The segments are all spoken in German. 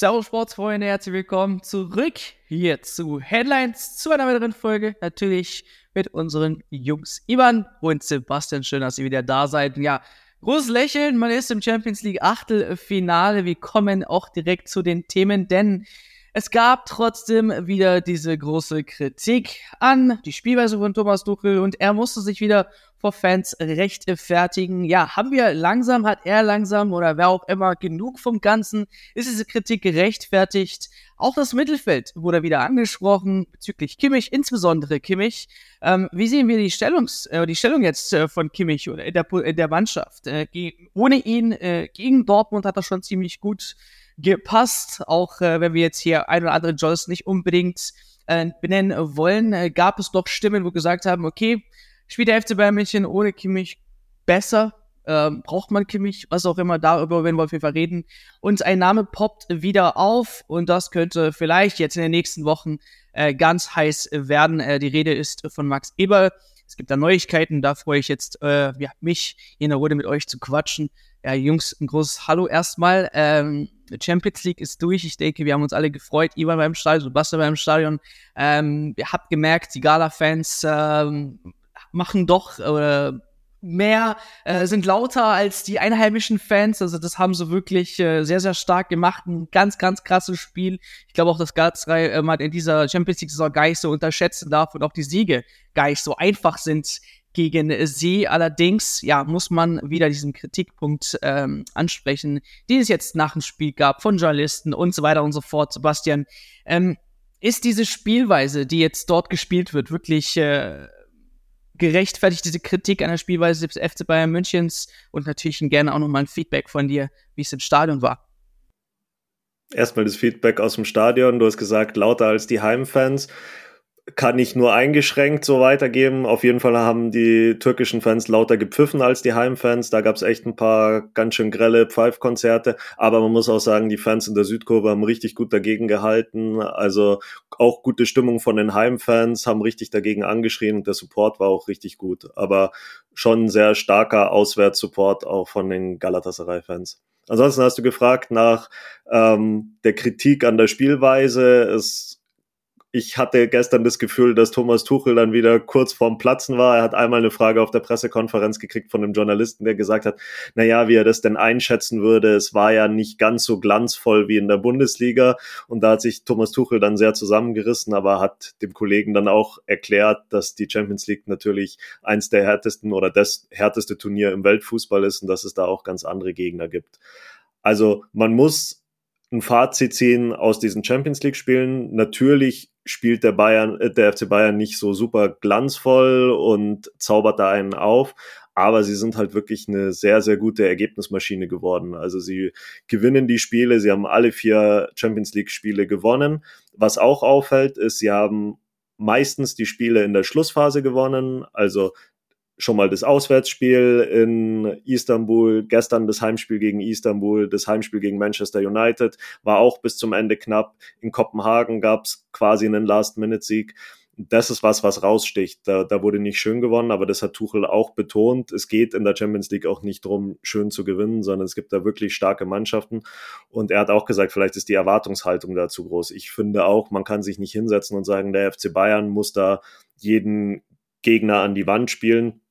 Servus Sportsfreunde, herzlich willkommen zurück hier zu Headlines, zu einer weiteren Folge. Natürlich mit unseren Jungs Ivan und Sebastian. Schön, dass ihr wieder da seid. Ja, großes Lächeln, man ist im Champions League Achtelfinale. Wir kommen auch direkt zu den Themen, denn es gab trotzdem wieder diese große Kritik an die Spielweise von Thomas Tuchel und er musste sich wieder vor Fans rechtfertigen. Ja, haben wir langsam, hat er langsam oder wer auch immer genug vom Ganzen? Ist diese Kritik gerechtfertigt? Auch das Mittelfeld wurde wieder angesprochen bezüglich Kimmich, insbesondere Kimmich. Ähm, wie sehen wir die, Stellungs, äh, die Stellung jetzt äh, von Kimmich oder in der, in der Mannschaft? Äh, ohne ihn äh, gegen Dortmund hat er schon ziemlich gut gepasst. Auch äh, wenn wir jetzt hier ein oder andere Jolls nicht unbedingt äh, benennen wollen, gab es doch Stimmen, wo gesagt haben, okay, spielt der FC Bayern München ohne Kimmich besser? Ähm, braucht man Kimmich? Was auch immer, darüber werden wir auf jeden Fall reden. Und ein Name poppt wieder auf und das könnte vielleicht jetzt in den nächsten Wochen äh, ganz heiß werden. Äh, die Rede ist von Max Eber. Es gibt da Neuigkeiten, da freue ich jetzt, äh, ja, mich in der Runde mit euch zu quatschen. Ja, Jungs, ein großes Hallo erstmal. Ähm, Champions League ist durch. Ich denke, wir haben uns alle gefreut. Ivan beim Stadion, Sebastian beim Stadion. Ähm, ihr habt gemerkt, die Gala-Fans ähm, machen doch äh, mehr, äh, sind lauter als die einheimischen Fans. Also das haben sie wirklich äh, sehr, sehr stark gemacht. Ein ganz, ganz krasses Spiel. Ich glaube auch, dass Galatasaray äh, mal in dieser Champions League-Saison gar nicht so unterschätzen darf und auch die Siege gar nicht so einfach sind gegen sie. Allerdings, ja, muss man wieder diesen Kritikpunkt ähm, ansprechen, den es jetzt nach dem Spiel gab von Journalisten und so weiter und so fort. Sebastian, ähm, ist diese Spielweise, die jetzt dort gespielt wird, wirklich äh, gerechtfertigt, diese Kritik an der Spielweise des FC Bayern Münchens und natürlich gerne auch nochmal ein Feedback von dir, wie es im Stadion war? Erstmal das Feedback aus dem Stadion. Du hast gesagt, lauter als die Heimfans kann ich nur eingeschränkt so weitergeben. Auf jeden Fall haben die türkischen Fans lauter gepfiffen als die Heimfans. Da gab es echt ein paar ganz schön grelle Pfeifkonzerte. Aber man muss auch sagen, die Fans in der Südkurve haben richtig gut dagegen gehalten. Also auch gute Stimmung von den Heimfans, haben richtig dagegen angeschrien und der Support war auch richtig gut. Aber schon sehr starker Auswärtssupport auch von den Galatasaray-Fans. Ansonsten hast du gefragt nach ähm, der Kritik an der Spielweise. Es ich hatte gestern das Gefühl, dass Thomas Tuchel dann wieder kurz vorm Platzen war. Er hat einmal eine Frage auf der Pressekonferenz gekriegt von einem Journalisten, der gesagt hat, na ja, wie er das denn einschätzen würde. Es war ja nicht ganz so glanzvoll wie in der Bundesliga. Und da hat sich Thomas Tuchel dann sehr zusammengerissen, aber hat dem Kollegen dann auch erklärt, dass die Champions League natürlich eins der härtesten oder das härteste Turnier im Weltfußball ist und dass es da auch ganz andere Gegner gibt. Also man muss ein Fazit ziehen aus diesen Champions League Spielen. Natürlich spielt der Bayern, äh, der FC Bayern nicht so super glanzvoll und zaubert da einen auf, aber sie sind halt wirklich eine sehr, sehr gute Ergebnismaschine geworden. Also sie gewinnen die Spiele, sie haben alle vier Champions League Spiele gewonnen. Was auch auffällt, ist, sie haben meistens die Spiele in der Schlussphase gewonnen. Also schon mal das Auswärtsspiel in Istanbul, gestern das Heimspiel gegen Istanbul, das Heimspiel gegen Manchester United war auch bis zum Ende knapp. In Kopenhagen gab es quasi einen Last-Minute-Sieg. Das ist was, was raussticht. Da, da wurde nicht schön gewonnen, aber das hat Tuchel auch betont. Es geht in der Champions League auch nicht darum, schön zu gewinnen, sondern es gibt da wirklich starke Mannschaften. Und er hat auch gesagt, vielleicht ist die Erwartungshaltung da zu groß. Ich finde auch, man kann sich nicht hinsetzen und sagen, der FC Bayern muss da jeden Gegner an die Wand spielen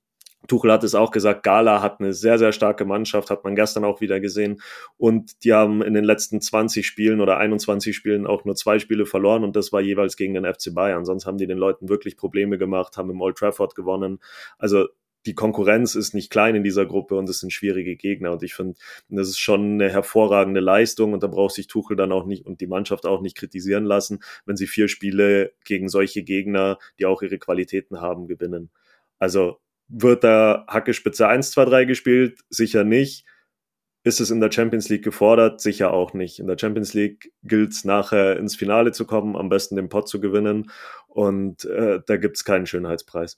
Tuchel hat es auch gesagt, Gala hat eine sehr, sehr starke Mannschaft, hat man gestern auch wieder gesehen. Und die haben in den letzten 20 Spielen oder 21 Spielen auch nur zwei Spiele verloren und das war jeweils gegen den FC Bayern. Sonst haben die den Leuten wirklich Probleme gemacht, haben im Old Trafford gewonnen. Also die Konkurrenz ist nicht klein in dieser Gruppe und es sind schwierige Gegner. Und ich finde, das ist schon eine hervorragende Leistung und da braucht sich Tuchel dann auch nicht und die Mannschaft auch nicht kritisieren lassen, wenn sie vier Spiele gegen solche Gegner, die auch ihre Qualitäten haben, gewinnen. Also wird da Hackespitze 1, 2, 3 gespielt? Sicher nicht. Ist es in der Champions League gefordert? Sicher auch nicht. In der Champions League gilt es nachher ins Finale zu kommen, am besten den Pot zu gewinnen und äh, da gibt es keinen Schönheitspreis.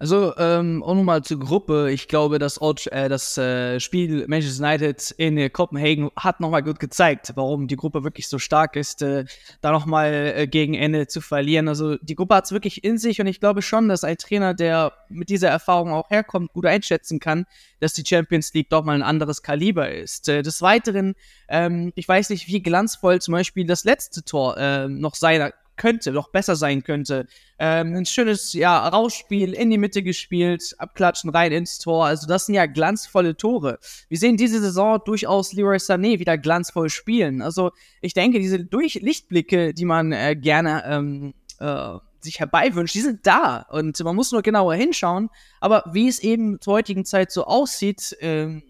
Also, ähm, auch nochmal zur Gruppe. Ich glaube, das, äh, das äh, Spiel Manchester United in äh, Kopenhagen hat nochmal gut gezeigt, warum die Gruppe wirklich so stark ist, äh, da nochmal äh, gegen Ende zu verlieren. Also, die Gruppe hat es wirklich in sich und ich glaube schon, dass ein Trainer, der mit dieser Erfahrung auch herkommt, gut einschätzen kann, dass die Champions League doch mal ein anderes Kaliber ist. Äh, des Weiteren, ähm, ich weiß nicht, wie glanzvoll zum Beispiel das letzte Tor äh, noch sein könnte, noch besser sein könnte. Ähm, ein schönes, ja, Rausspiel in die Mitte gespielt, abklatschen rein ins Tor. Also das sind ja glanzvolle Tore. Wir sehen diese Saison durchaus Leroy Sané wieder glanzvoll spielen. Also ich denke, diese Durch Lichtblicke, die man äh, gerne ähm, äh, sich herbeiwünscht, die sind da. Und man muss nur genauer hinschauen. Aber wie es eben zur heutigen Zeit so aussieht, äh,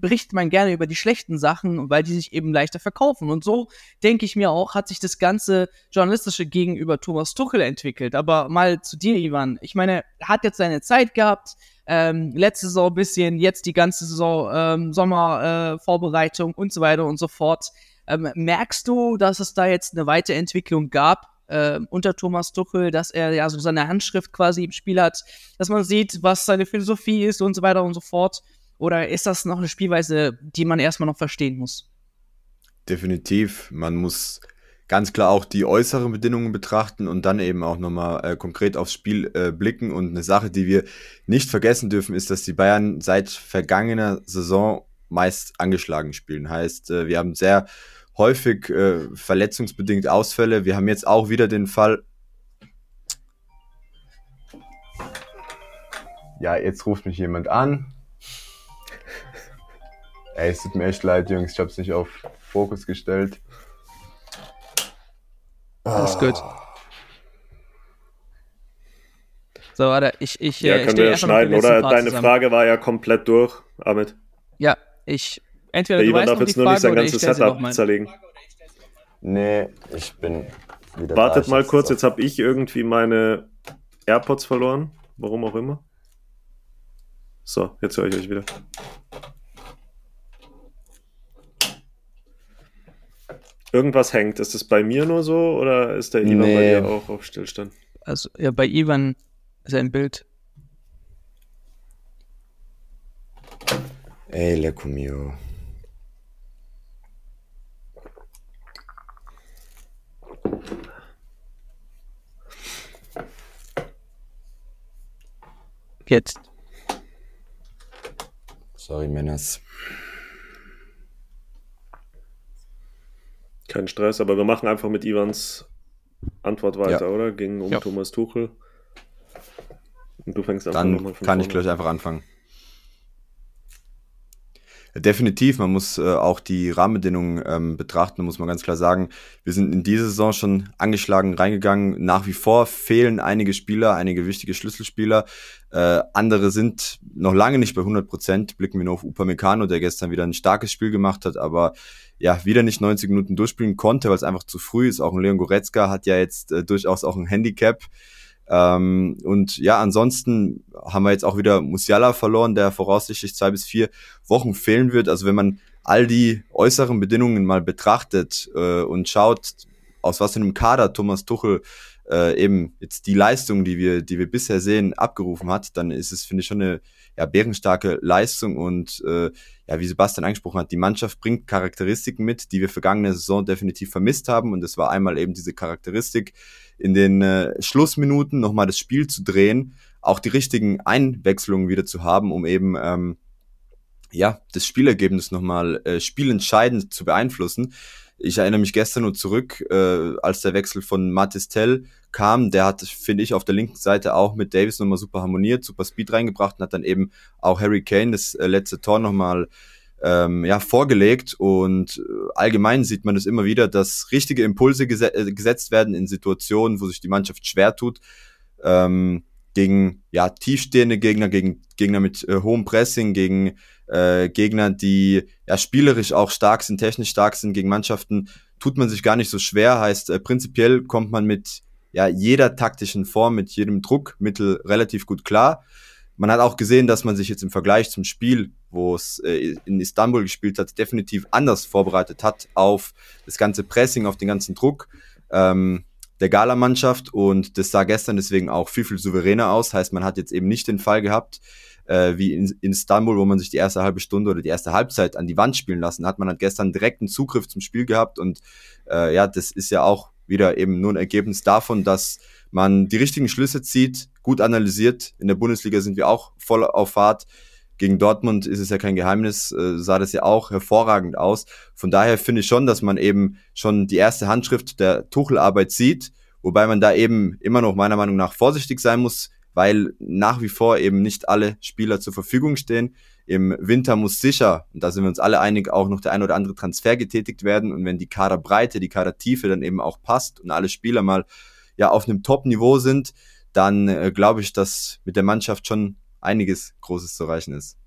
berichtet man gerne über die schlechten Sachen, weil die sich eben leichter verkaufen. Und so, denke ich mir auch, hat sich das ganze journalistische gegenüber Thomas Tuchel entwickelt. Aber mal zu dir, Ivan. Ich meine, er hat jetzt seine Zeit gehabt, ähm, letzte Saison ein bisschen, jetzt die ganze Saison ähm, Sommervorbereitung äh, und so weiter und so fort. Ähm, merkst du, dass es da jetzt eine Weiterentwicklung gab äh, unter Thomas Tuchel, dass er ja so seine Handschrift quasi im Spiel hat, dass man sieht, was seine Philosophie ist und so weiter und so fort? Oder ist das noch eine Spielweise, die man erstmal noch verstehen muss? Definitiv. Man muss ganz klar auch die äußeren Bedingungen betrachten und dann eben auch nochmal äh, konkret aufs Spiel äh, blicken. Und eine Sache, die wir nicht vergessen dürfen, ist, dass die Bayern seit vergangener Saison meist angeschlagen spielen. Heißt, äh, wir haben sehr häufig äh, verletzungsbedingt Ausfälle. Wir haben jetzt auch wieder den Fall. Ja, jetzt ruft mich jemand an. Ey, es tut mir echt leid, Jungs, ich hab's nicht auf Fokus gestellt. Alles gut. So, warte, ich, ich, ja, äh, können wir ja schneiden, oder? Deine zusammen. Frage war ja komplett durch, Ahmed. Ja, ich, entweder Der du Ivan weißt darf jetzt nur nicht sein ich ganzes Setup zerlegen. Nee, ich bin wieder Wartet da. mal Ich kurz, jetzt habe ich irgendwie meine AirPods verloren. Warum auch immer. So, jetzt höre ich euch wieder. Irgendwas hängt. Ist das bei mir nur so oder ist der Ivan bei Nee. dir auch auf Stillstand? Also, ja, bei Ivan sein Bild. auf. Ey, lecco mio. Jetzt. Sorry, Männers. Kein Stress, aber wir machen einfach mit Ivans Antwort weiter, Ja. oder? Ging um Ja. Thomas Tuchel. Und du fängst einfach Dann nochmal von kann ich gleich einfach anfangen. Definitiv, man muss äh, auch die Rahmenbedingungen ähm, betrachten, muss man ganz klar sagen. Wir sind in diese Saison schon angeschlagen reingegangen. Nach wie vor fehlen einige Spieler, einige wichtige Schlüsselspieler. Äh, andere sind noch lange nicht bei 100 Prozent. Blicken wir nur auf Upamecano, der gestern wieder ein starkes Spiel gemacht hat, aber ja, wieder nicht 90 Minuten durchspielen konnte, weil es einfach zu früh ist. Auch ein Leon Goretzka hat ja jetzt äh, durchaus auch ein Handicap. Ähm, und ja, ansonsten haben wir jetzt auch wieder Musiala verloren, der voraussichtlich zwei bis vier Wochen fehlen wird. Also wenn man all die äußeren Bedingungen mal betrachtet äh, und schaut, aus was für einem Kader Thomas Tuchel äh, eben jetzt die Leistung, die wir, die wir bisher sehen, abgerufen hat, dann ist es, finde ich, schon eine ja, bärenstarke Leistung und äh, ja, wie Sebastian angesprochen hat, die Mannschaft bringt Charakteristiken mit, die wir vergangene Saison definitiv vermisst haben und es war einmal eben diese Charakteristik, in den äh, Schlussminuten nochmal das Spiel zu drehen, auch die richtigen Einwechslungen wieder zu haben, um eben ähm, ja das Spielergebnis nochmal äh, spielentscheidend zu beeinflussen. Ich erinnere mich gestern nur zurück, äh, als der Wechsel von Matis Tell kam. Der hat, finde ich, auf der linken Seite auch mit Davis nochmal super harmoniert, super Speed reingebracht und hat dann eben auch Harry Kane das äh, letzte Tor nochmal ähm, ja, vorgelegt. Und äh, allgemein sieht man es immer wieder, dass richtige Impulse gese äh, gesetzt werden in Situationen, wo sich die Mannschaft schwer tut. Ähm, gegen ja, tiefstehende Gegner, gegen Gegner mit äh, hohem Pressing, gegen äh, Gegner, die ja spielerisch auch stark sind, technisch stark sind, gegen Mannschaften tut man sich gar nicht so schwer. Heißt, äh, prinzipiell kommt man mit ja, jeder taktischen Form, mit jedem Druckmittel relativ gut klar. Man hat auch gesehen, dass man sich jetzt im Vergleich zum Spiel, wo es äh, in Istanbul gespielt hat, definitiv anders vorbereitet hat auf das ganze Pressing, auf den ganzen Druck. Ähm, der Gala-Mannschaft und das sah gestern deswegen auch viel, viel souveräner aus. Heißt, man hat jetzt eben nicht den Fall gehabt, äh, wie in, Istanbul, wo man sich die erste halbe Stunde oder die erste Halbzeit an die Wand spielen lassen hat. Man hat gestern direkten Zugriff zum Spiel gehabt und äh, ja, das ist ja auch wieder eben nur ein Ergebnis davon, dass man die richtigen Schlüsse zieht, gut analysiert. In der Bundesliga sind wir auch voll auf Fahrt. Gegen Dortmund ist es ja kein Geheimnis, äh, sah das ja auch hervorragend aus. Von daher finde ich schon, dass man eben schon die erste Handschrift der Tuchelarbeit sieht, wobei man da eben immer noch meiner Meinung nach vorsichtig sein muss, weil nach wie vor eben nicht alle Spieler zur Verfügung stehen. Im Winter muss sicher, und da sind wir uns alle einig, auch noch der ein oder andere Transfer getätigt werden. Und wenn die Kaderbreite, die Kadertiefe dann eben auch passt und alle Spieler mal ja auf einem Top-Niveau sind, dann äh, glaube ich, dass mit der Mannschaft schon einiges Großes zu erreichen ist.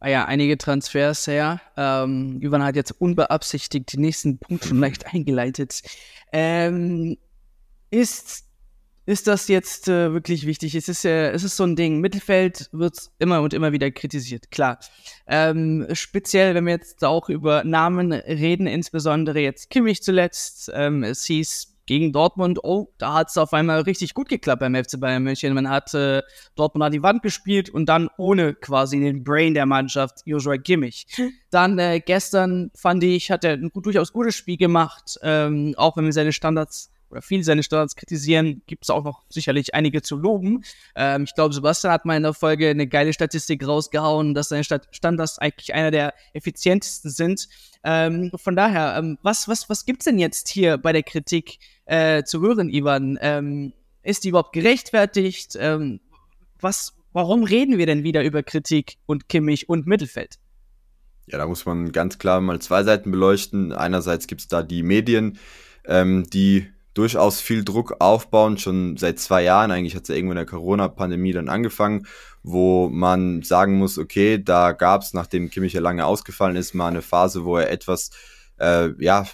Ah ja, einige Transfers her. Ähm, Ivan hat jetzt unbeabsichtigt den nächsten Punkt schon leicht eingeleitet. Ähm, ist, ist das jetzt äh, wirklich wichtig? Es ist, äh, es ist so ein Ding. Mittelfeld wird immer und immer wieder kritisiert, klar. Ähm, speziell, wenn wir jetzt auch über Namen reden, insbesondere jetzt Kimmich zuletzt. Ähm, es hieß gegen Dortmund, oh, da hat es auf einmal richtig gut geklappt beim FC Bayern München. Man hat äh, Dortmund an die Wand gespielt und dann ohne quasi den Brain der Mannschaft, Joshua Kimmich. Dann äh, gestern fand ich, hat er ein durchaus gutes Spiel gemacht, ähm, auch wenn wir seine Standards oder viele seine Standards kritisieren, gibt es auch noch sicherlich einige zu loben. Ähm, ich glaube, Sebastian hat mal in der Folge eine geile Statistik rausgehauen, dass seine Standards eigentlich einer der effizientesten sind. Ähm, von daher, ähm, was, was, was gibt's denn jetzt hier bei der Kritik äh, zu hören, Ivan? Ähm, ist die überhaupt gerechtfertigt? Ähm, was, warum reden wir denn wieder über Kritik und Kimmich und Mittelfeld? Ja, da muss man ganz klar mal zwei Seiten beleuchten. Einerseits gibt's da die Medien, ähm, die durchaus viel Druck aufbauen, schon seit zwei Jahren. Eigentlich hat es ja irgendwo in der Corona-Pandemie dann angefangen, wo man sagen muss, okay, da gab es, nachdem Kimmich ja lange ausgefallen ist, mal eine Phase, wo er etwas äh, ja,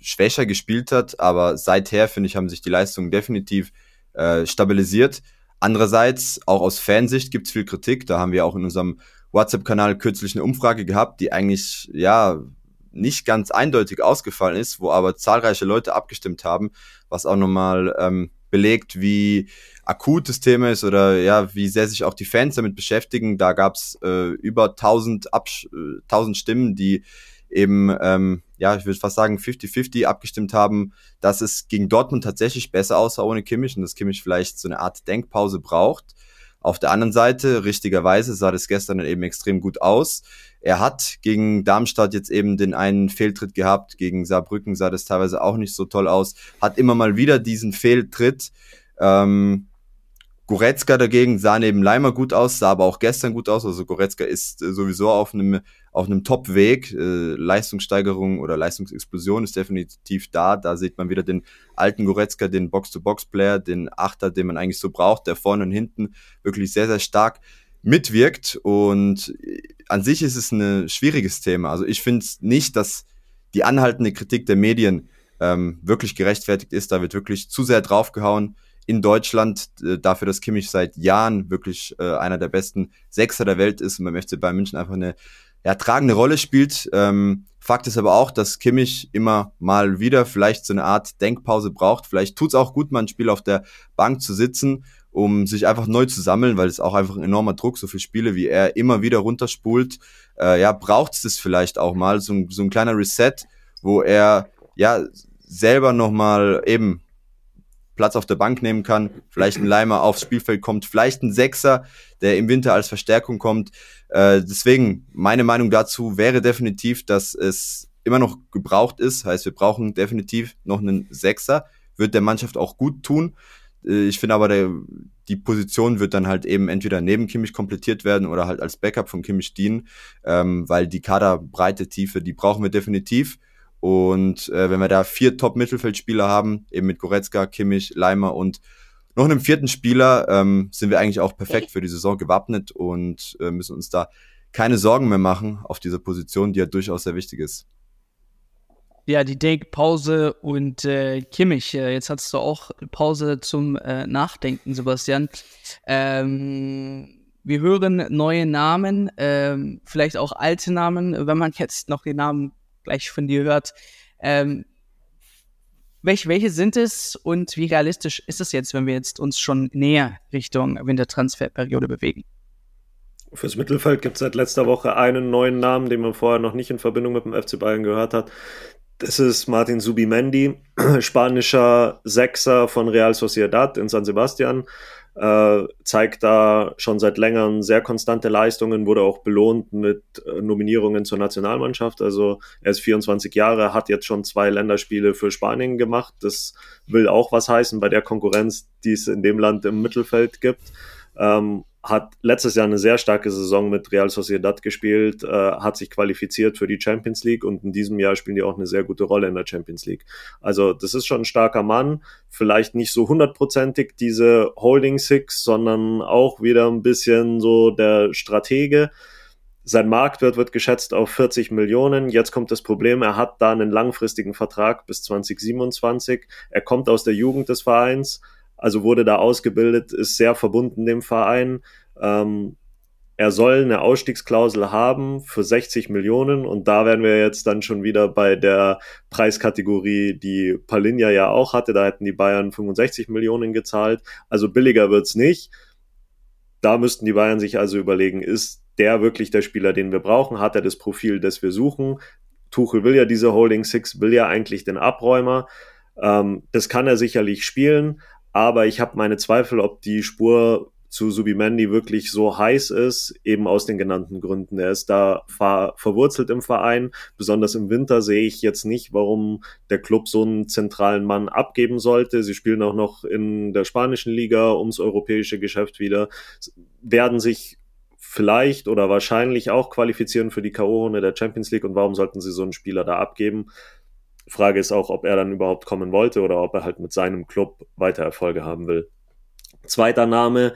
schwächer gespielt hat. Aber seither, finde ich, haben sich die Leistungen definitiv äh, stabilisiert. Andererseits, auch aus Fansicht gibt es viel Kritik. Da haben wir auch in unserem WhatsApp-Kanal kürzlich eine Umfrage gehabt, die eigentlich, ja, nicht ganz eindeutig ausgefallen ist, wo aber zahlreiche Leute abgestimmt haben, was auch nochmal ähm, belegt, wie akut das Thema ist oder ja, wie sehr sich auch die Fans damit beschäftigen. Da gab es äh, über 1000, Absch äh, 1000 Stimmen, die eben, ähm, ja, ich würde fast sagen, 50-50 abgestimmt haben, dass es gegen Dortmund tatsächlich besser aussah ohne Kimmich und dass Kimmich vielleicht so eine Art Denkpause braucht. Auf der anderen Seite, richtigerweise, sah das gestern eben extrem gut aus. Er hat gegen Darmstadt jetzt eben den einen Fehltritt gehabt, gegen Saarbrücken sah das teilweise auch nicht so toll aus, hat immer mal wieder diesen Fehltritt. Ähm, Goretzka dagegen sah neben Leimer gut aus, sah aber auch gestern gut aus. Also Goretzka ist äh, sowieso auf einem auf einem Top-Weg. Äh, Leistungssteigerung oder Leistungsexplosion ist definitiv da. Da sieht man wieder den alten Goretzka, den Box-to-Box-Player, den Achter, den man eigentlich so braucht, der vorne und hinten wirklich sehr, sehr stark mitwirkt. Und äh, an sich ist es ein schwieriges Thema. Also ich finde nicht, dass die anhaltende Kritik der Medien ähm, wirklich gerechtfertigt ist. Da wird wirklich zu sehr draufgehauen in Deutschland äh, dafür, dass Kimmich seit Jahren wirklich äh, einer der besten Sechser der Welt ist und beim FC Bayern München einfach eine ja, tragende Rolle spielt. Ähm, Fakt ist aber auch, dass Kimmich immer mal wieder vielleicht so eine Art Denkpause braucht. Vielleicht tut's auch gut, mal ein Spiel auf der Bank zu sitzen, um sich einfach neu zu sammeln, weil es auch einfach ein enormer Druck, so viele Spiele, wie er immer wieder runterspult. Äh, ja, braucht es vielleicht auch mal, so ein, so ein kleiner Reset, wo er ja selber nochmal eben Platz auf der Bank nehmen kann, vielleicht ein Leimer aufs Spielfeld kommt, vielleicht ein Sechser, der im Winter als Verstärkung kommt. Äh, deswegen, meine Meinung dazu wäre definitiv, dass es immer noch gebraucht ist. Heißt, wir brauchen definitiv noch einen Sechser. Wird der Mannschaft auch gut tun. Äh, ich finde aber, der, die Position wird dann halt eben entweder neben Kimmich komplettiert werden oder halt als Backup von Kimmich dienen, ähm, weil die Kaderbreite, Tiefe, die brauchen wir definitiv. Und äh, wenn wir da vier Top-Mittelfeldspieler haben, eben mit Goretzka, Kimmich, Leimer und noch einem vierten Spieler, ähm, sind wir eigentlich auch perfekt für die Saison gewappnet und äh, müssen uns da keine Sorgen mehr machen auf dieser Position, die ja durchaus sehr wichtig ist. Ja, die Denkpause und äh, Kimmich. Äh, jetzt hast du auch Pause zum äh, Nachdenken, Sebastian. Ähm, wir hören neue Namen, ähm, vielleicht auch alte Namen, wenn man jetzt noch den Namen gleich von dir hört. Ähm, Welch, welche sind es und wie realistisch ist es jetzt, wenn wir jetzt uns schon näher Richtung Wintertransferperiode bewegen? Fürs Mittelfeld gibt es seit letzter Woche einen neuen Namen, den man vorher noch nicht in Verbindung mit dem FC Bayern gehört hat. Das ist Martin Subimendi, spanischer Sechser von Real Sociedad in San Sebastian. Äh, zeigt da schon seit längerem sehr konstante Leistungen, wurde auch belohnt mit äh, Nominierungen zur Nationalmannschaft. Also er ist 24 Jahre, hat jetzt schon zwei Länderspiele für Spanien gemacht. Das will auch was heißen bei der Konkurrenz, die es in dem Land im Mittelfeld gibt. Ähm, hat letztes Jahr eine sehr starke Saison mit Real Sociedad gespielt, äh, hat sich qualifiziert für die Champions League und in diesem Jahr spielen die auch eine sehr gute Rolle in der Champions League. Also das ist schon ein starker Mann, vielleicht nicht so hundertprozentig diese Holding Six, sondern auch wieder ein bisschen so der Stratege. Sein Marktwert wird geschätzt auf 40 Millionen. Jetzt kommt das Problem, er hat da einen langfristigen Vertrag bis 2027. Er kommt aus der Jugend des Vereins also wurde da ausgebildet, ist sehr verbunden dem Verein. Ähm, er soll eine Ausstiegsklausel haben für 60 Millionen und da wären wir jetzt dann schon wieder bei der Preiskategorie, die Palinja ja auch hatte. Da hätten die Bayern 65 Millionen gezahlt. Also billiger wird's nicht. Da müssten die Bayern sich also überlegen, ist der wirklich der Spieler, den wir brauchen? Hat er das Profil, das wir suchen? Tuchel will ja diese Holding Six, will ja eigentlich den Abräumer. Ähm, das kann er sicherlich spielen, aber ich habe meine Zweifel, ob die Spur zu Subimendi wirklich so heiß ist, eben aus den genannten Gründen. Er ist da ver verwurzelt im Verein. Besonders im Winter sehe ich jetzt nicht, warum der Club so einen zentralen Mann abgeben sollte. Sie spielen auch noch in der spanischen Liga ums europäische Geschäft wieder, werden sich vielleicht oder wahrscheinlich auch qualifizieren für die K.O.-Runde der Champions League und warum sollten sie so einen Spieler da abgeben? Frage ist auch, ob er dann überhaupt kommen wollte oder ob er halt mit seinem Club weiter Erfolge haben will. Zweiter Name,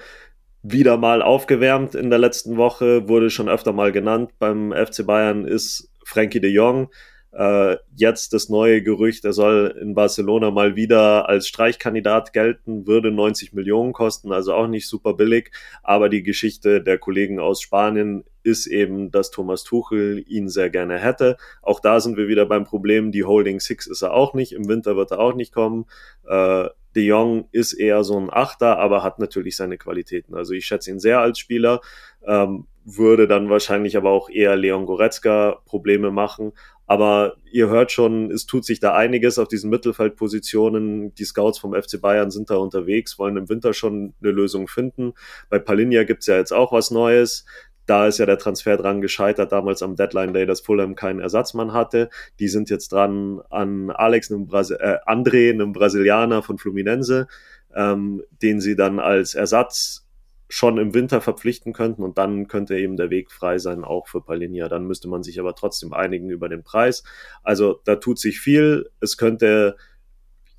wieder mal aufgewärmt in der letzten Woche, wurde schon öfter mal genannt beim FC Bayern, ist Frankie de Jong. Äh, jetzt das neue Gerücht, er soll in Barcelona mal wieder als Streichkandidat gelten, würde 90 Millionen kosten, also auch nicht super billig. Aber die Geschichte der Kollegen aus Spanien ist eben, dass Thomas Tuchel ihn sehr gerne hätte. Auch da sind wir wieder beim Problem, die Holding Six ist er auch nicht, im Winter wird er auch nicht kommen. Äh, De Jong ist eher so ein Achter, aber hat natürlich seine Qualitäten. Also ich schätze ihn sehr als Spieler, ähm, würde dann wahrscheinlich aber auch eher Leon Goretzka Probleme machen. Aber ihr hört schon, es tut sich da einiges auf diesen Mittelfeldpositionen. Die Scouts vom FC Bayern sind da unterwegs, wollen im Winter schon eine Lösung finden. Bei Palinja gibt's ja jetzt auch was Neues. Da ist ja der Transfer dran gescheitert, damals am Deadline Day, dass Fulham keinen Ersatzmann hatte. Die sind jetzt dran an Alex, einem äh, André, einem Brasilianer von Fluminense, ähm, den sie dann als Ersatz schon im Winter verpflichten könnten und dann könnte eben der Weg frei sein, auch für Palinia. Dann müsste man sich aber trotzdem einigen über den Preis. Also da tut sich viel. Es könnte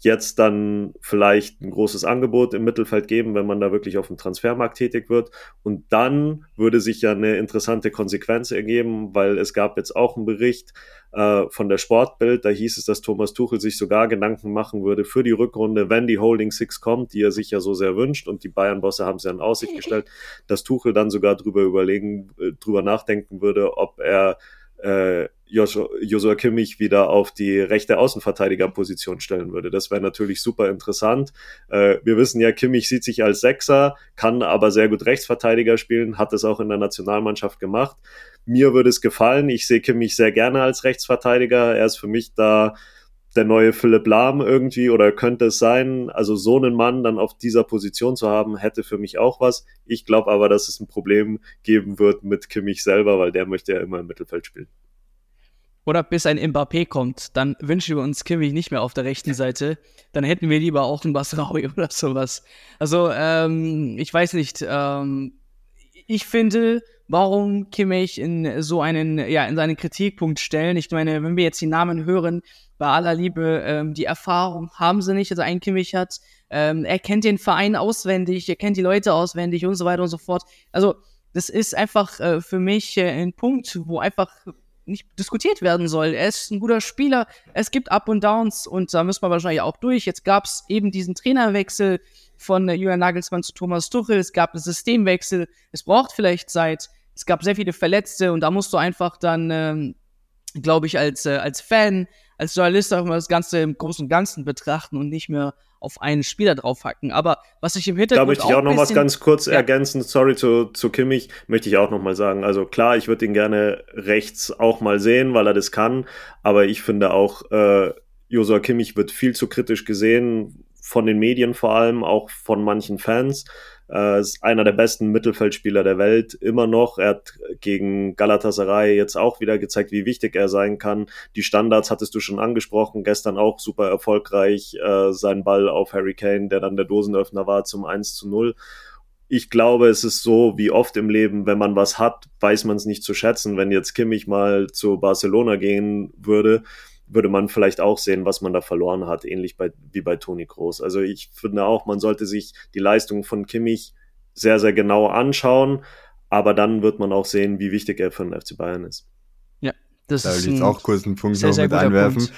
jetzt dann vielleicht ein großes Angebot im Mittelfeld geben, wenn man da wirklich auf dem Transfermarkt tätig wird. Und dann würde sich ja eine interessante Konsequenz ergeben, weil es gab jetzt auch einen Bericht äh, von der Sportbild, da hieß es, dass Thomas Tuchel sich sogar Gedanken machen würde für die Rückrunde, wenn die Holding Six kommt, die er sich ja so sehr wünscht. Und die Bayern-Bosse haben es ja in Aussicht gestellt, dass Tuchel dann sogar drüber überlegen, äh, drüber nachdenken würde, ob er äh, Joshua Kimmich wieder auf die rechte Außenverteidigerposition stellen würde. Das wäre natürlich super interessant. Äh, wir wissen ja, Kimmich sieht sich als Sechser, kann aber sehr gut Rechtsverteidiger spielen, hat es auch in der Nationalmannschaft gemacht. Mir würde es gefallen. Ich sehe Kimmich sehr gerne als Rechtsverteidiger. Er ist für mich da der neue Philipp Lahm irgendwie oder könnte es sein. Also so einen Mann dann auf dieser Position zu haben, hätte für mich auch was. Ich glaube aber, dass es ein Problem geben wird mit Kimmich selber, weil der möchte ja immer im Mittelfeld spielen. Oder bis ein Mbappé kommt, dann wünschen wir uns Kimmich nicht mehr auf der rechten Seite. Dann hätten wir lieber auch einen Basraui oder sowas. Also, ähm, ich weiß nicht. Ähm, ich finde, warum Kimmich in so einen, ja, in seinen Kritikpunkt stellen. Ich meine, wenn wir jetzt die Namen hören, bei aller Liebe, ähm, die Erfahrung haben sie nicht, also ein Kimmich hat. Ähm, er kennt den Verein auswendig, er kennt die Leute auswendig und so weiter und so fort. Also, das ist einfach äh, für mich äh, ein Punkt, wo einfach nicht diskutiert werden soll. Er ist ein guter Spieler. Es gibt Up und Downs und da müssen wir wahrscheinlich auch durch. Jetzt gab es eben diesen Trainerwechsel von Julian Nagelsmann zu Thomas Tuchel. Es gab einen Systemwechsel. Es braucht vielleicht Zeit. Es gab sehr viele Verletzte und da musst du einfach dann, ähm, glaube ich, als, äh, als Fan als Journalist auch immer das Ganze im Großen und Ganzen betrachten und nicht mehr auf einen Spieler draufhacken. Aber was ich im Hintergrund. Da möchte ich auch, auch noch was ganz kurz ja. ergänzen. Sorry zu, zu Kimmich, möchte ich auch noch mal sagen. Also klar, ich würde ihn gerne rechts auch mal sehen, weil er das kann. Aber ich finde auch, äh, Josua Kimmich wird viel zu kritisch gesehen, von den Medien vor allem, auch von manchen Fans. Äh, ist einer der besten Mittelfeldspieler der Welt immer noch. Er hat gegen Galatasaray jetzt auch wieder gezeigt, wie wichtig er sein kann. Die Standards hattest du schon angesprochen. Gestern auch super erfolgreich. Äh, sein Ball auf Harry Kane, der dann der Dosenöffner war zum 1 zu 0 ich glaube, es ist so wie oft im Leben, wenn man was hat, weiß man es nicht zu schätzen. Wenn jetzt Kimmich mal zu Barcelona gehen würde, würde man vielleicht auch sehen, was man da verloren hat, ähnlich bei, wie bei Toni Kroos. Also ich finde auch, man sollte sich die Leistung von Kimmich sehr, sehr genau anschauen, aber dann wird man auch sehen, wie wichtig er für den FC Bayern ist. Ja, das da ist will ich auch kurz einen Punkt sehr, noch mit einwerfen.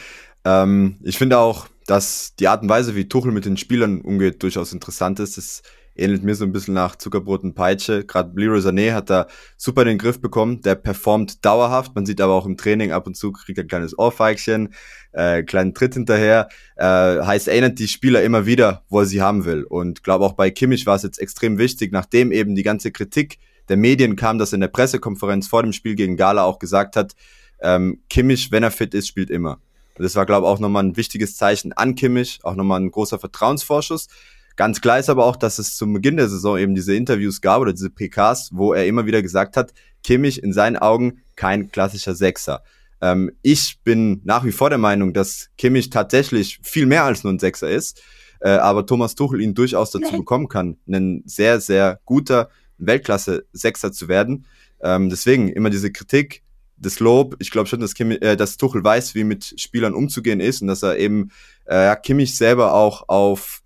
Ähm, ich finde auch, dass die Art und Weise, wie Tuchel mit den Spielern umgeht, durchaus interessant ist. Das ähnelt mir so ein bisschen nach Zuckerbrot und Peitsche. Gerade Leroy Sané hat da super den Griff bekommen. Der performt dauerhaft. Man sieht aber auch im Training ab und zu kriegt er ein kleines Ohrfeigchen, äh, kleinen Tritt hinterher. Äh, heißt, erinnert die Spieler immer wieder, wo er sie haben will. Und glaube auch bei Kimmich war es jetzt extrem wichtig, nachdem eben die ganze Kritik der Medien kam, dass er in der Pressekonferenz vor dem Spiel gegen Gala auch gesagt hat, ähm, Kimmich, wenn er fit ist, spielt immer. Und das war, glaube ich, auch nochmal ein wichtiges Zeichen an Kimmich, auch nochmal ein großer Vertrauensvorschuss. Ganz klar ist aber auch, dass es zum Beginn der Saison eben diese Interviews gab oder diese PKs, wo er immer wieder gesagt hat, Kimmich in seinen Augen kein klassischer Sechser. Ähm, ich bin nach wie vor der Meinung, dass Kimmich tatsächlich viel mehr als nur ein Sechser ist, äh, aber Thomas Tuchel ihn durchaus dazu bekommen kann, ein sehr, sehr guter Weltklasse-Sechser zu werden. Ähm, deswegen immer diese Kritik, das Lob. Ich glaube schon, dass, Kimmich, äh, dass Tuchel weiß, wie mit Spielern umzugehen ist und dass er eben äh, Kimmich selber auch auf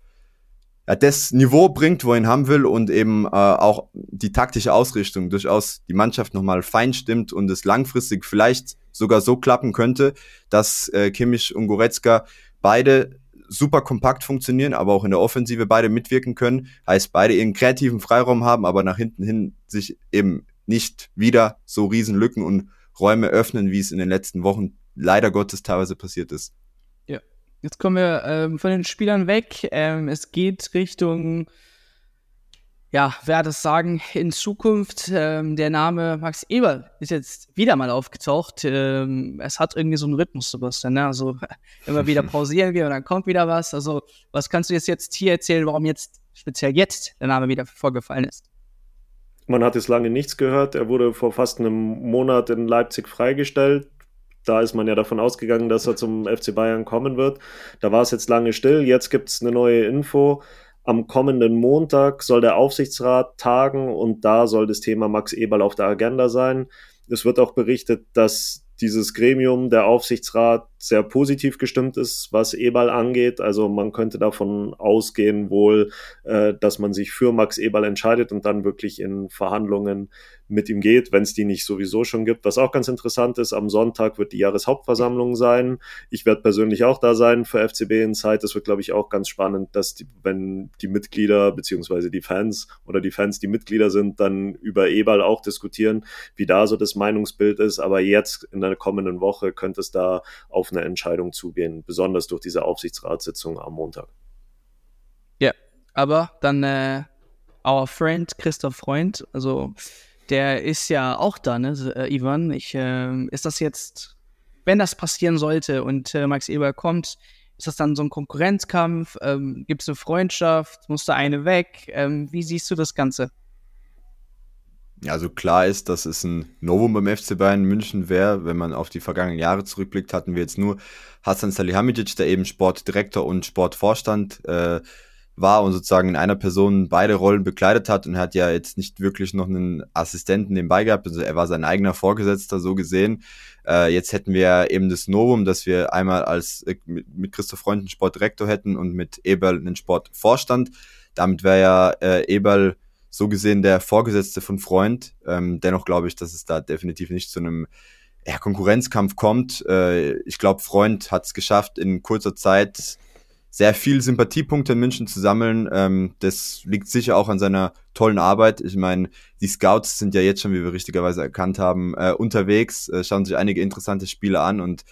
ja, das Niveau bringt, wo er ihn haben will und eben äh, auch die taktische Ausrichtung durchaus die Mannschaft nochmal fein stimmt und es langfristig vielleicht sogar so klappen könnte, dass äh, Kimmich und Goretzka beide super kompakt funktionieren, aber auch in der Offensive beide mitwirken können. Heißt, beide ihren kreativen Freiraum haben, aber nach hinten hin sich eben nicht wieder so riesen Lücken und Räume öffnen, wie es in den letzten Wochen leider Gottes teilweise passiert ist. Jetzt kommen wir ähm, von den Spielern weg. Ähm, es geht Richtung, ja, wer das sagen, in Zukunft. Ähm, der Name Max Eber ist jetzt wieder mal aufgetaucht. Ähm, es hat irgendwie so einen Rhythmus, Sebastian. Ne? Also immer wieder pausieren wir und dann kommt wieder was. Also was kannst du jetzt, jetzt hier erzählen, warum jetzt speziell jetzt der Name wieder vorgefallen ist? Man hat jetzt lange nichts gehört. Er wurde vor fast einem Monat in Leipzig freigestellt da ist man ja davon ausgegangen, dass er zum FC Bayern kommen wird. Da war es jetzt lange still. Jetzt gibt es eine neue Info. Am kommenden Montag soll der Aufsichtsrat tagen und da soll das Thema Max Eberl auf der Agenda sein. Es wird auch berichtet, dass dieses Gremium, der Aufsichtsrat, sehr positiv gestimmt ist, was Eberl angeht. Also man könnte davon ausgehen wohl, äh, dass man sich für Max Eberl entscheidet und dann wirklich in Verhandlungen mit ihm geht, wenn es die nicht sowieso schon gibt. Was auch ganz interessant ist, am Sonntag wird die Jahreshauptversammlung sein. Ich werde persönlich auch da sein für FCB in Zeit. Das wird, glaube ich, auch ganz spannend, dass die, wenn die Mitglieder beziehungsweise die Fans oder die Fans, die Mitglieder sind, dann über Eberl auch diskutieren, wie da so das Meinungsbild ist. Aber jetzt in der kommenden Woche könnte es da auf eine Entscheidung zugehen, besonders durch diese Aufsichtsratssitzung am Montag. Ja, aber dann äh, our friend Christoph Freund, also der ist ja auch da, ne, äh, Ivan. Ich, äh, ist das jetzt, wenn das passieren sollte und äh, Max Eber kommt, ist das dann so ein Konkurrenzkampf? Ähm, Gibt es eine Freundschaft? Muss da eine weg? Ähm, wie siehst du das Ganze? Ja, also klar ist, dass es ein Novum beim FC Bayern München wäre. Wenn man auf die vergangenen Jahre zurückblickt, hatten wir jetzt nur Hassan Salihamidzic, der eben Sportdirektor und Sportvorstand äh, war und sozusagen in einer Person beide Rollen bekleidet hat und hat ja jetzt nicht wirklich noch einen Assistenten nebenbei gehabt. Also er war sein eigener Vorgesetzter so gesehen. Äh, jetzt hätten wir eben das Novum, dass wir einmal als äh, mit Christoph Freund einen Sportdirektor hätten und mit Eberl einen Sportvorstand. Damit wäre ja äh, Eberl so gesehen der Vorgesetzte von Freund. Ähm, dennoch glaube ich, dass es da definitiv nicht zu einem ja, Konkurrenzkampf kommt. Äh, ich glaube, Freund hat es geschafft, in kurzer Zeit sehr viel Sympathiepunkte in München zu sammeln. Ähm, das liegt sicher auch an seiner tollen Arbeit. Ich meine, die Scouts sind ja jetzt schon, wie wir richtigerweise erkannt haben, äh, unterwegs, äh, schauen sich einige interessante Spiele an und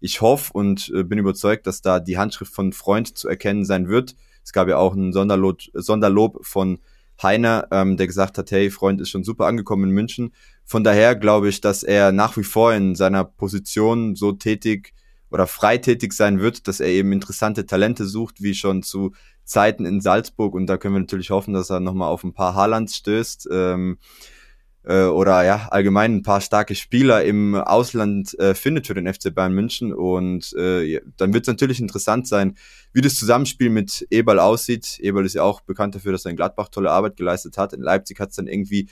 ich hoffe und äh, bin überzeugt, dass da die Handschrift von Freund zu erkennen sein wird. Es gab ja auch ein Sonderlob, Sonderlob von Heiner, ähm, der gesagt hat, hey, Freund ist schon super angekommen in München. Von daher glaube ich, dass er nach wie vor in seiner Position so tätig oder freitätig sein wird, dass er eben interessante Talente sucht, wie schon zu Zeiten in Salzburg. Und da können wir natürlich hoffen, dass er nochmal auf ein paar Haarlands stößt. Ähm, äh, oder ja, allgemein ein paar starke Spieler im Ausland äh, findet für den FC Bayern München. Und äh, ja, dann wird es natürlich interessant sein, wie das Zusammenspiel mit Eberl aussieht. Eberl ist ja auch bekannt dafür, dass er in Gladbach tolle Arbeit geleistet hat. In Leipzig hat es dann irgendwie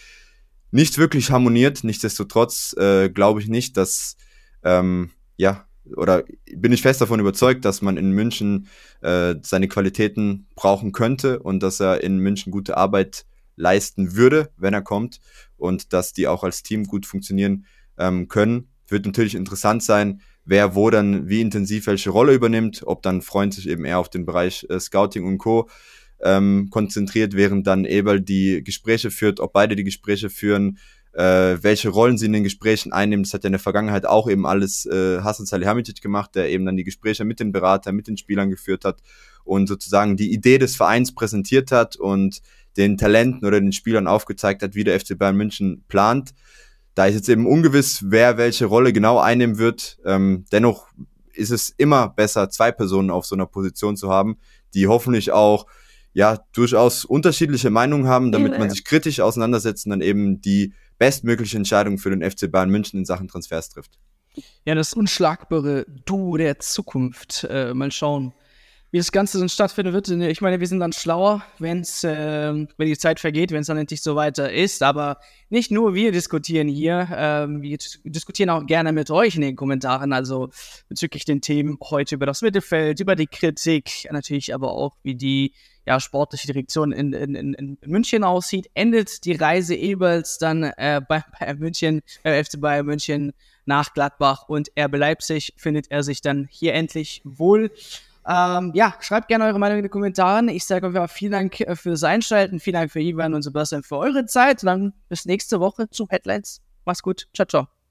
nicht wirklich harmoniert. Nichtsdestotrotz äh, glaube ich nicht, dass ähm, ja oder bin ich fest davon überzeugt, dass man in München äh, seine Qualitäten brauchen könnte und dass er in München gute Arbeit leisten würde, wenn er kommt und dass die auch als Team gut funktionieren ähm, können. Wird natürlich interessant sein, wer wo dann wie intensiv welche Rolle übernimmt, ob dann Freund sich eben eher auf den Bereich äh, Scouting und Co. Ähm, konzentriert, während dann Eberl die Gespräche führt, ob beide die Gespräche führen, äh, welche Rollen sie in den Gesprächen einnehmen. Das hat ja in der Vergangenheit auch eben alles äh, Hasan Salihamidzic gemacht, der eben dann die Gespräche mit den Beratern, mit den Spielern geführt hat und sozusagen die Idee des Vereins präsentiert hat und den Talenten oder den Spielern aufgezeigt hat, wie der FC Bayern München plant. Da ist jetzt eben ungewiss, wer welche Rolle genau einnehmen wird. Ähm, dennoch ist es immer besser, zwei Personen auf so einer Position zu haben, die hoffentlich auch ja durchaus unterschiedliche Meinungen haben, damit man sich kritisch auseinandersetzt und dann eben die bestmögliche Entscheidung für den FC Bayern München in Sachen Transfers trifft. Ja, das unschlagbare Du der Zukunft. Äh, mal schauen, wie das Ganze dann stattfinden wird. Ich meine, wir sind dann schlauer, wenn's, äh, wenn die Zeit vergeht, wenn es dann endlich so weiter ist. Aber nicht nur wir diskutieren hier, ähm, wir diskutieren auch gerne mit euch in den Kommentaren, also bezüglich den Themen heute über das Mittelfeld, über die Kritik, natürlich aber auch, wie die ja, sportliche Direktion in, in, in, München aussieht. Endet die Reise Ebels dann äh, bei, bei München, äh, FC Bayern München nach Gladbach und RB Leipzig findet er sich dann hier endlich wohl. Ähm, ja, schreibt gerne eure Meinung in die Kommentare. Ich sage euch vielen Dank äh, fürs Einschalten. Vielen Dank für Ivan und Sebastian für eure Zeit. Und dann bis nächste Woche zu Headlines. Mach's gut. Ciao, ciao.